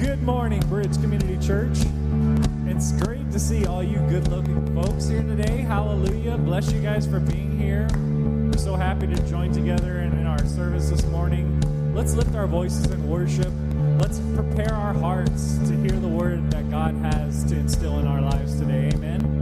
Good morning, Bridge Community Church. It's great to see all you good looking folks here today. Hallelujah. Bless you guys for being here. We're so happy to join together in, in our service this morning. Let's lift our voices in worship. Let's prepare our hearts to hear the word that God has to instill in our lives today. Amen.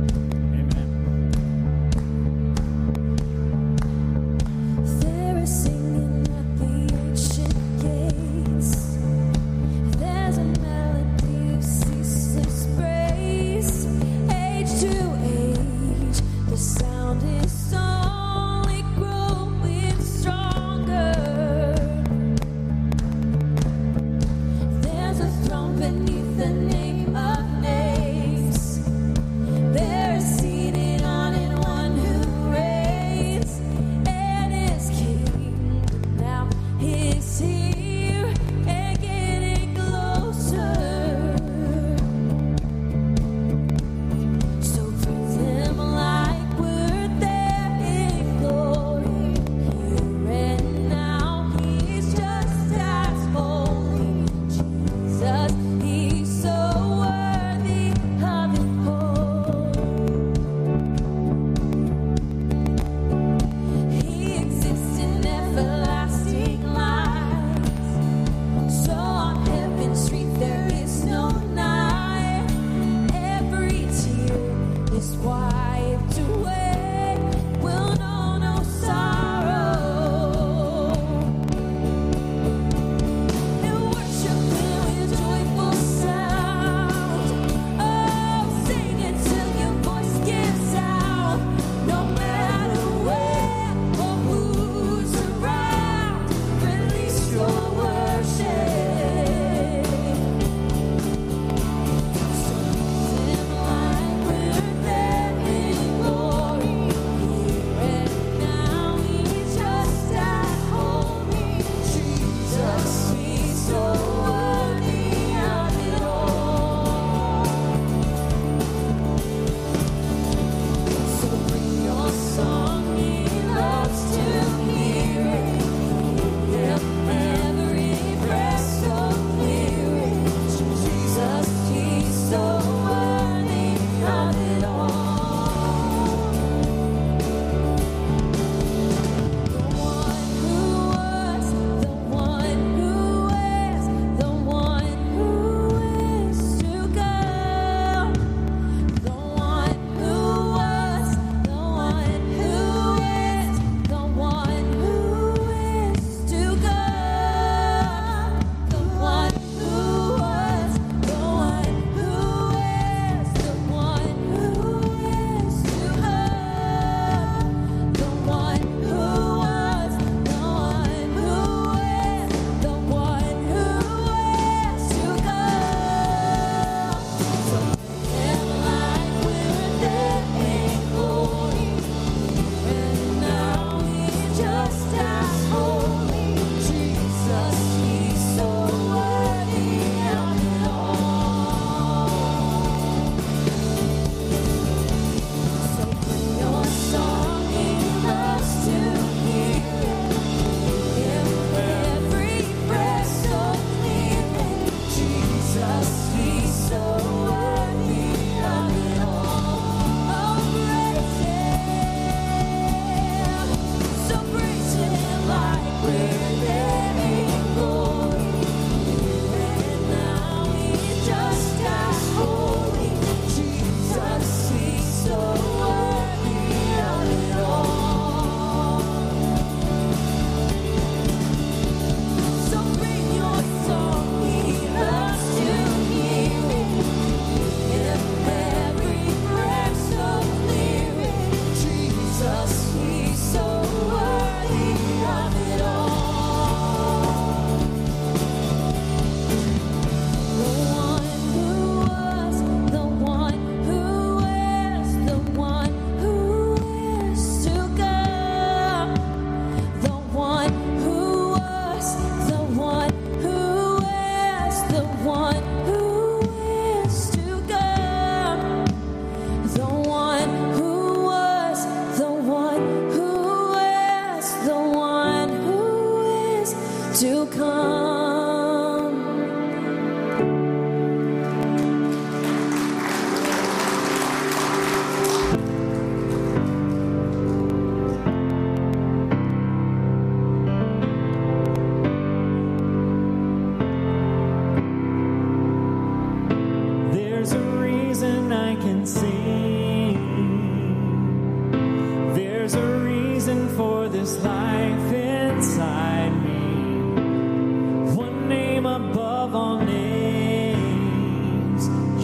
There's a reason for this life inside me. One name above all names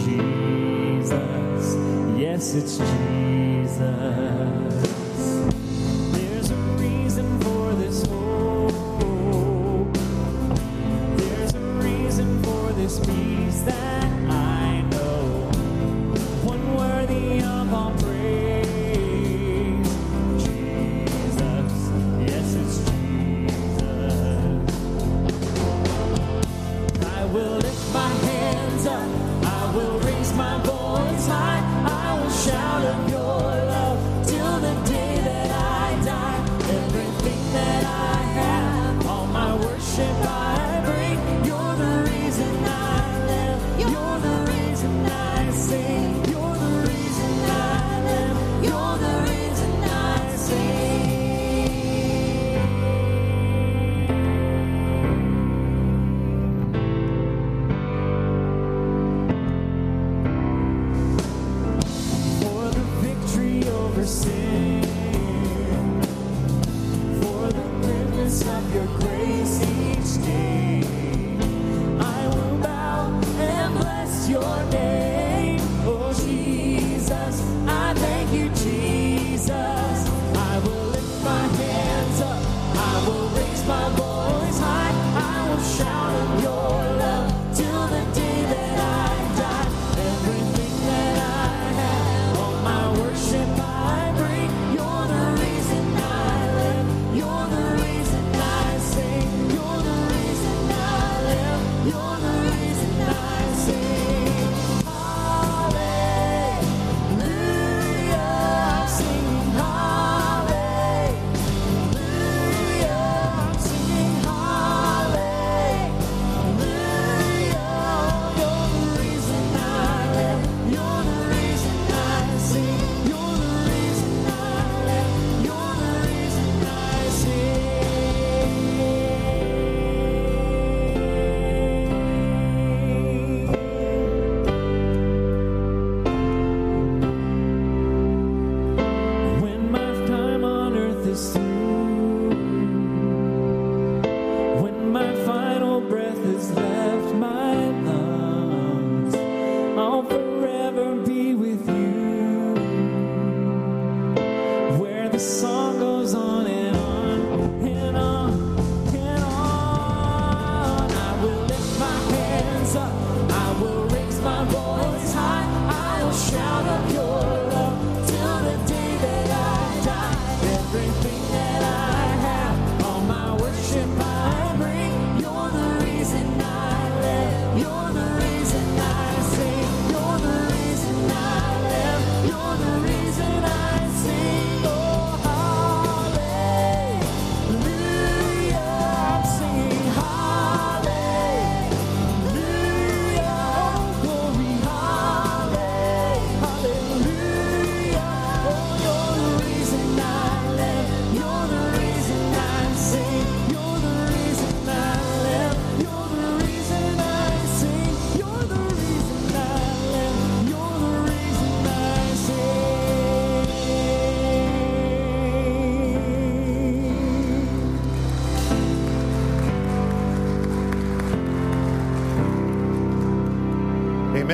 Jesus. Yes, it's Jesus.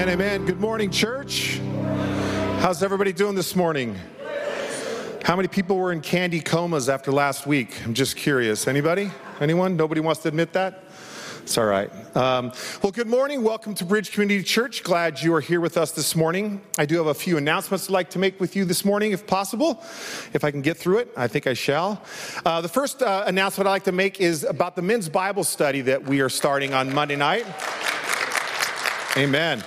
Amen. Good morning, church. How's everybody doing this morning? How many people were in candy comas after last week? I'm just curious. Anybody? Anyone? Nobody wants to admit that? It's all right. Um, well, good morning. Welcome to Bridge Community Church. Glad you are here with us this morning. I do have a few announcements I'd like to make with you this morning, if possible. If I can get through it, I think I shall. Uh, the first uh, announcement I'd like to make is about the men's Bible study that we are starting on Monday night. Amen.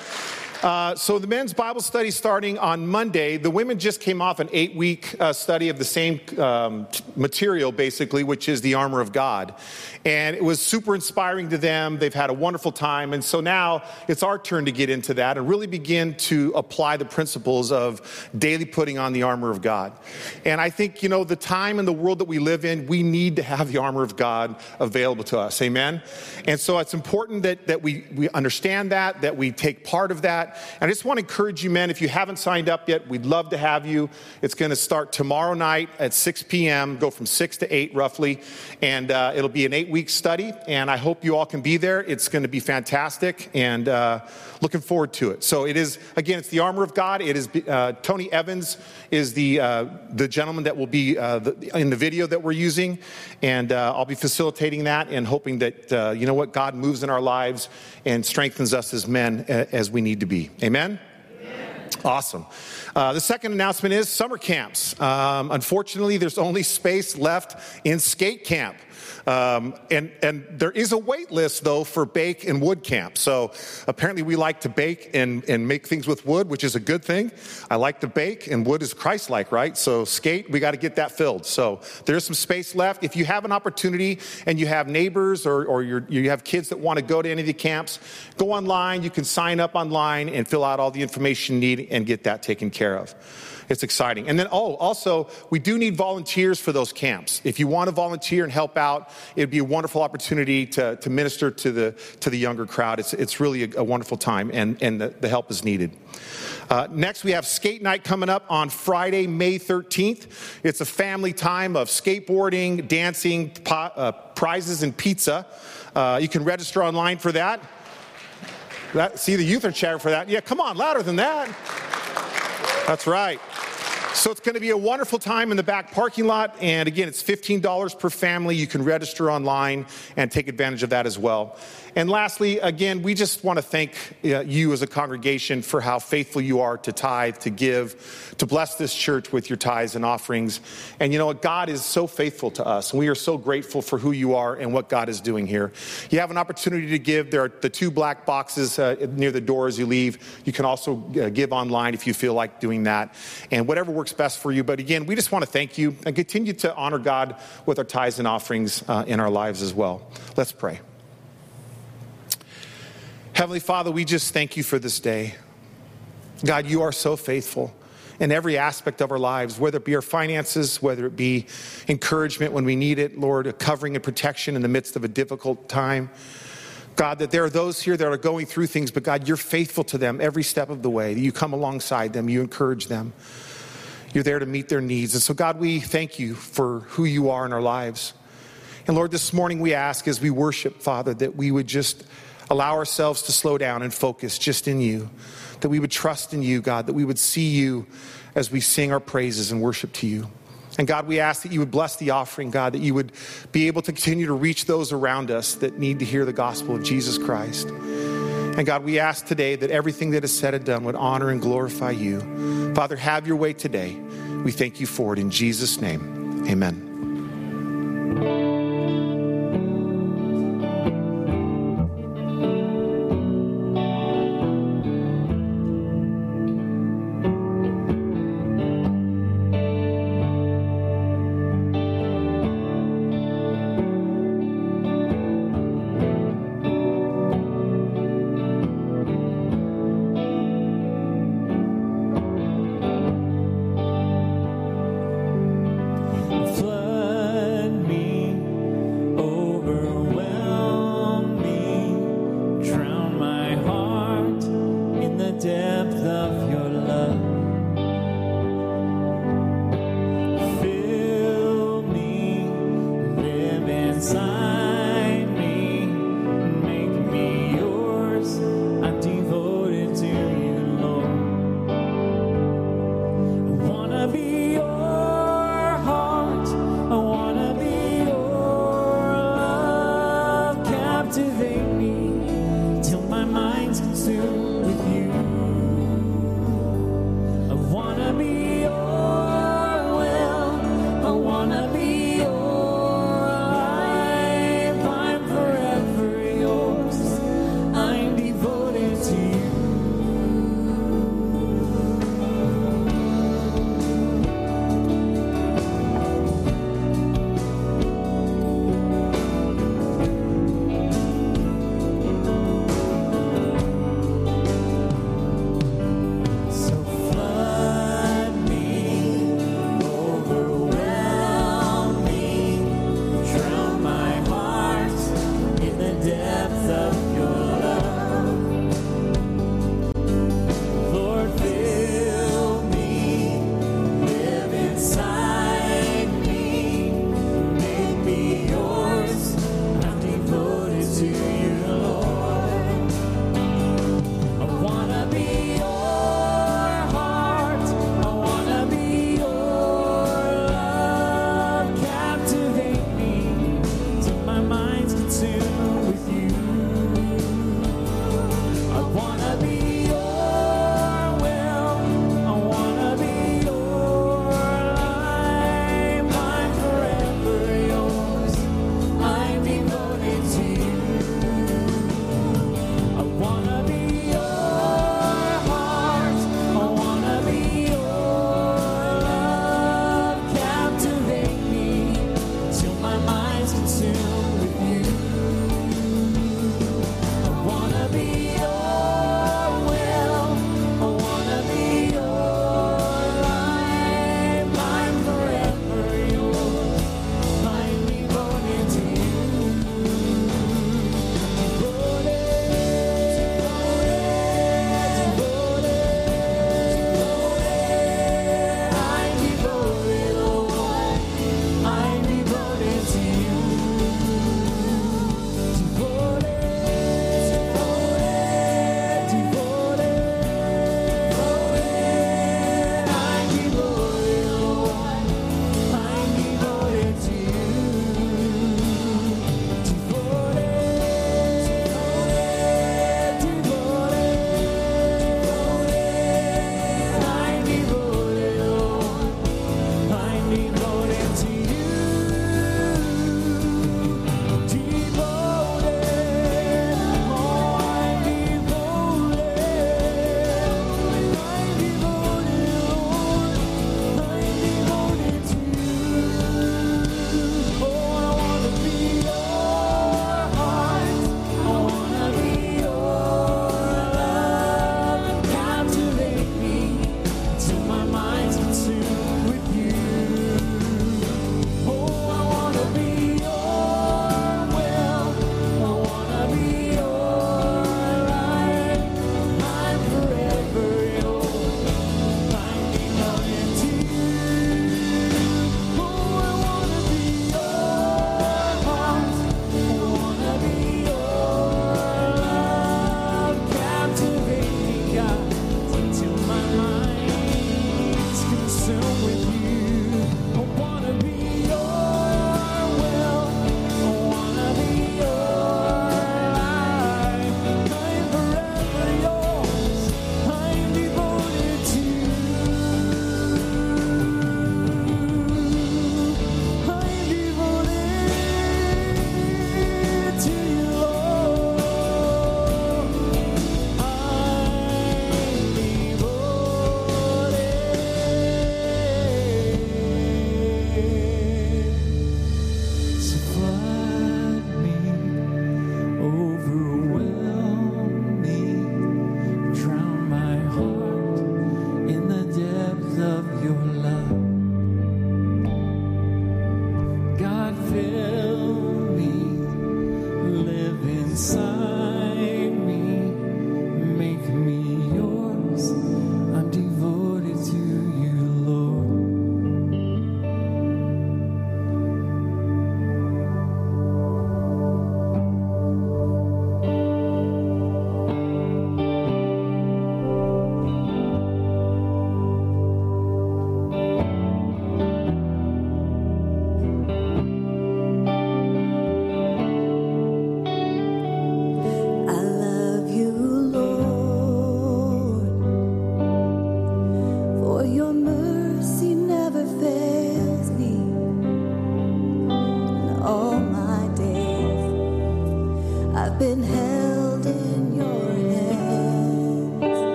Uh, so the men's Bible study starting on Monday. The women just came off an eight-week uh, study of the same um, t- material, basically, which is the armor of God, and it was super inspiring to them. They've had a wonderful time, and so now it's our turn to get into that and really begin to apply the principles of daily putting on the armor of God. And I think you know the time and the world that we live in, we need to have the armor of God available to us. Amen. And so it's important that that we we understand that, that we take part of that, And I just want to encourage you, men, if you haven't signed up yet, we'd love to have you. It's going to start tomorrow night at 6 p.m., go from 6 to 8 roughly. And uh, it'll be an eight week study. And I hope you all can be there. It's going to be fantastic. And uh, looking forward to it. So it is, again, it's the armor of God. It is uh, Tony Evans is the, uh, the gentleman that will be uh, the, in the video that we're using. And uh, I'll be facilitating that and hoping that, you know what, God moves in our lives and strengthens us as men as we need to be. Amen? Awesome. Uh, the second announcement is summer camps. Um, unfortunately, there's only space left in skate camp. Um, and, and there is a wait list, though, for bake and wood camp. So apparently, we like to bake and, and make things with wood, which is a good thing. I like to bake, and wood is Christ like, right? So, skate, we got to get that filled. So, there's some space left. If you have an opportunity and you have neighbors or, or you have kids that want to go to any of the camps, go online. You can sign up online and fill out all the information you need and get that taken care of. It's exciting. And then, oh, also, we do need volunteers for those camps. If you want to volunteer and help out, it'd be a wonderful opportunity to, to minister to the, to the younger crowd. It's, it's really a, a wonderful time, and, and the, the help is needed. Uh, next, we have skate night coming up on Friday, May 13th. It's a family time of skateboarding, dancing, uh, prizes, and pizza. Uh, you can register online for that. that. See, the youth are cheering for that. Yeah, come on, louder than that. That's right. So it's going to be a wonderful time in the back parking lot. And again, it's $15 per family. You can register online and take advantage of that as well. And lastly, again, we just want to thank uh, you as a congregation for how faithful you are to tithe, to give, to bless this church with your tithes and offerings. And you know what? God is so faithful to us. And we are so grateful for who you are and what God is doing here. You have an opportunity to give. There are the two black boxes uh, near the door as you leave. You can also uh, give online if you feel like doing that. And whatever works best for you. But again, we just want to thank you and continue to honor God with our tithes and offerings uh, in our lives as well. Let's pray. Heavenly Father, we just thank you for this day. God, you are so faithful in every aspect of our lives, whether it be our finances, whether it be encouragement when we need it, Lord, a covering and protection in the midst of a difficult time. God, that there are those here that are going through things, but God, you're faithful to them every step of the way. You come alongside them, you encourage them. You're there to meet their needs. And so, God, we thank you for who you are in our lives. And Lord, this morning we ask as we worship, Father, that we would just allow ourselves to slow down and focus just in you, that we would trust in you, God, that we would see you as we sing our praises and worship to you. And God, we ask that you would bless the offering, God, that you would be able to continue to reach those around us that need to hear the gospel of Jesus Christ. And God, we ask today that everything that is said and done would honor and glorify you. Father, have your way today. We thank you for it in Jesus' name. Amen.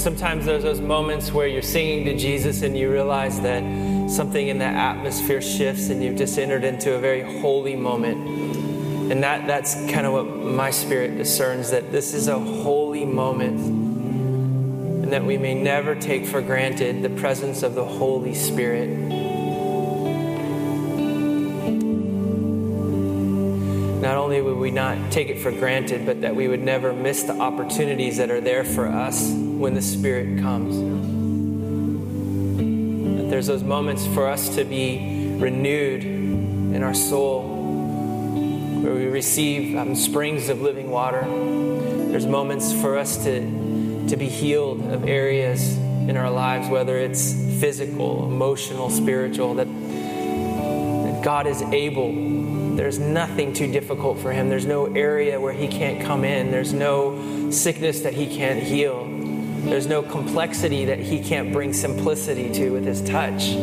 Sometimes there's those moments where you're singing to Jesus and you realize that something in the atmosphere shifts and you've just entered into a very holy moment. And that, that's kind of what my spirit discerns that this is a holy moment. And that we may never take for granted the presence of the Holy Spirit. Not only would we not take it for granted, but that we would never miss the opportunities that are there for us when the Spirit comes. That there's those moments for us to be renewed in our soul where we receive um, springs of living water. There's moments for us to, to be healed of areas in our lives, whether it's physical, emotional, spiritual, that, that God is able. There's nothing too difficult for Him. There's no area where He can't come in. There's no sickness that He can't heal. There's no complexity that He can't bring simplicity to with His touch.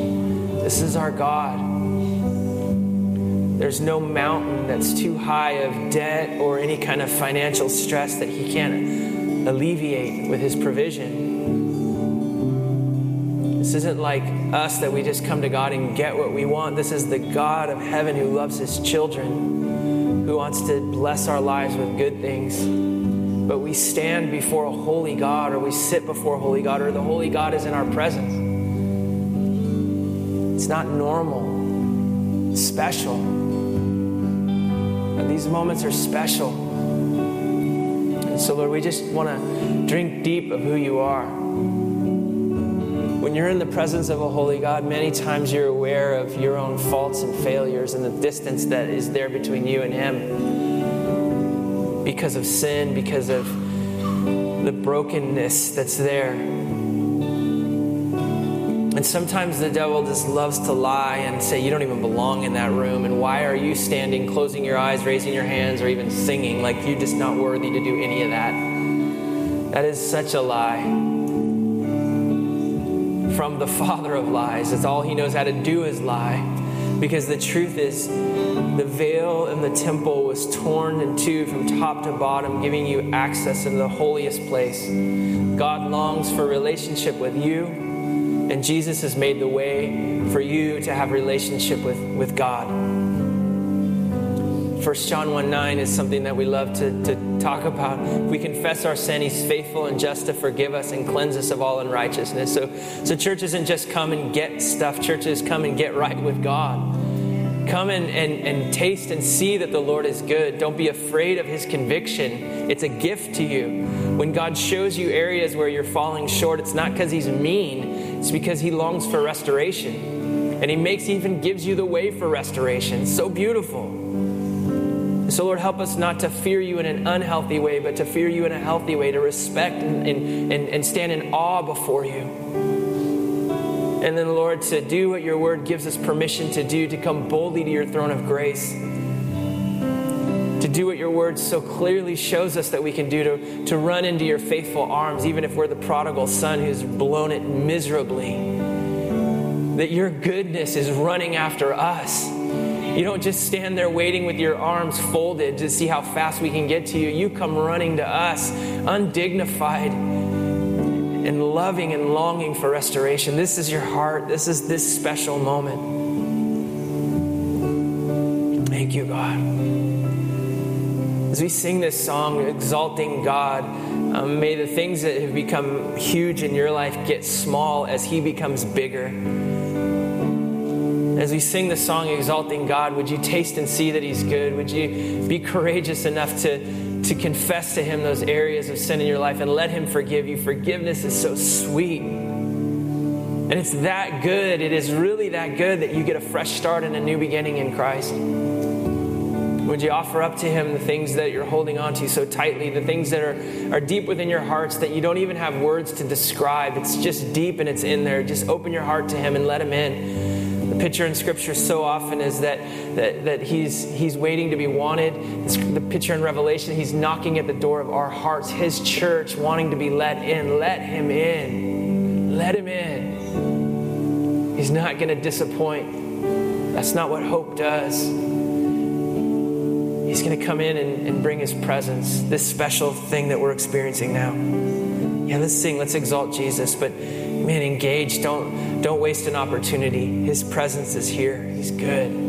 This is our God. There's no mountain that's too high of debt or any kind of financial stress that He can't alleviate with His provision. This isn't like us that we just come to God and get what we want. This is the God of heaven who loves His children, who wants to bless our lives with good things. But we stand before a holy God, or we sit before a holy God, or the holy God is in our presence. It's not normal, it's special. And these moments are special. And so, Lord, we just want to drink deep of who you are. When you're in the presence of a holy God, many times you're aware of your own faults and failures and the distance that is there between you and Him because of sin, because of the brokenness that's there. And sometimes the devil just loves to lie and say, You don't even belong in that room. And why are you standing, closing your eyes, raising your hands, or even singing like you're just not worthy to do any of that? That is such a lie from the father of lies. It's all he knows how to do is lie. Because the truth is, the veil in the temple was torn in two from top to bottom, giving you access into the holiest place. God longs for relationship with you, and Jesus has made the way for you to have relationship with, with God. 1 John 1 9 is something that we love to, to talk about. If we confess our sin, He's faithful and just to forgive us and cleanse us of all unrighteousness. So, so church isn't just come and get stuff, churches come and get right with God. Come and, and, and taste and see that the Lord is good. Don't be afraid of His conviction. It's a gift to you. When God shows you areas where you're falling short, it's not because He's mean, it's because He longs for restoration. And He makes, even gives you the way for restoration. So beautiful. So, Lord, help us not to fear you in an unhealthy way, but to fear you in a healthy way, to respect and, and, and stand in awe before you. And then, Lord, to do what your word gives us permission to do, to come boldly to your throne of grace. To do what your word so clearly shows us that we can do, to, to run into your faithful arms, even if we're the prodigal son who's blown it miserably. That your goodness is running after us. You don't just stand there waiting with your arms folded to see how fast we can get to you. You come running to us, undignified and loving and longing for restoration. This is your heart. This is this special moment. Thank you, God. As we sing this song, exalting God, um, may the things that have become huge in your life get small as He becomes bigger. As we sing the song Exalting God, would you taste and see that He's good? Would you be courageous enough to, to confess to Him those areas of sin in your life and let Him forgive you? Forgiveness is so sweet. And it's that good. It is really that good that you get a fresh start and a new beginning in Christ. Would you offer up to Him the things that you're holding on to so tightly, the things that are, are deep within your hearts that you don't even have words to describe? It's just deep and it's in there. Just open your heart to Him and let Him in. Picture in Scripture so often is that, that, that he's, he's waiting to be wanted. The picture in Revelation, He's knocking at the door of our hearts, His church, wanting to be let in. Let Him in. Let Him in. He's not going to disappoint. That's not what hope does. He's going to come in and, and bring His presence, this special thing that we're experiencing now. Yeah, let's sing, let's exalt Jesus, but man, engage. Don't don't waste an opportunity. His presence is here. He's good.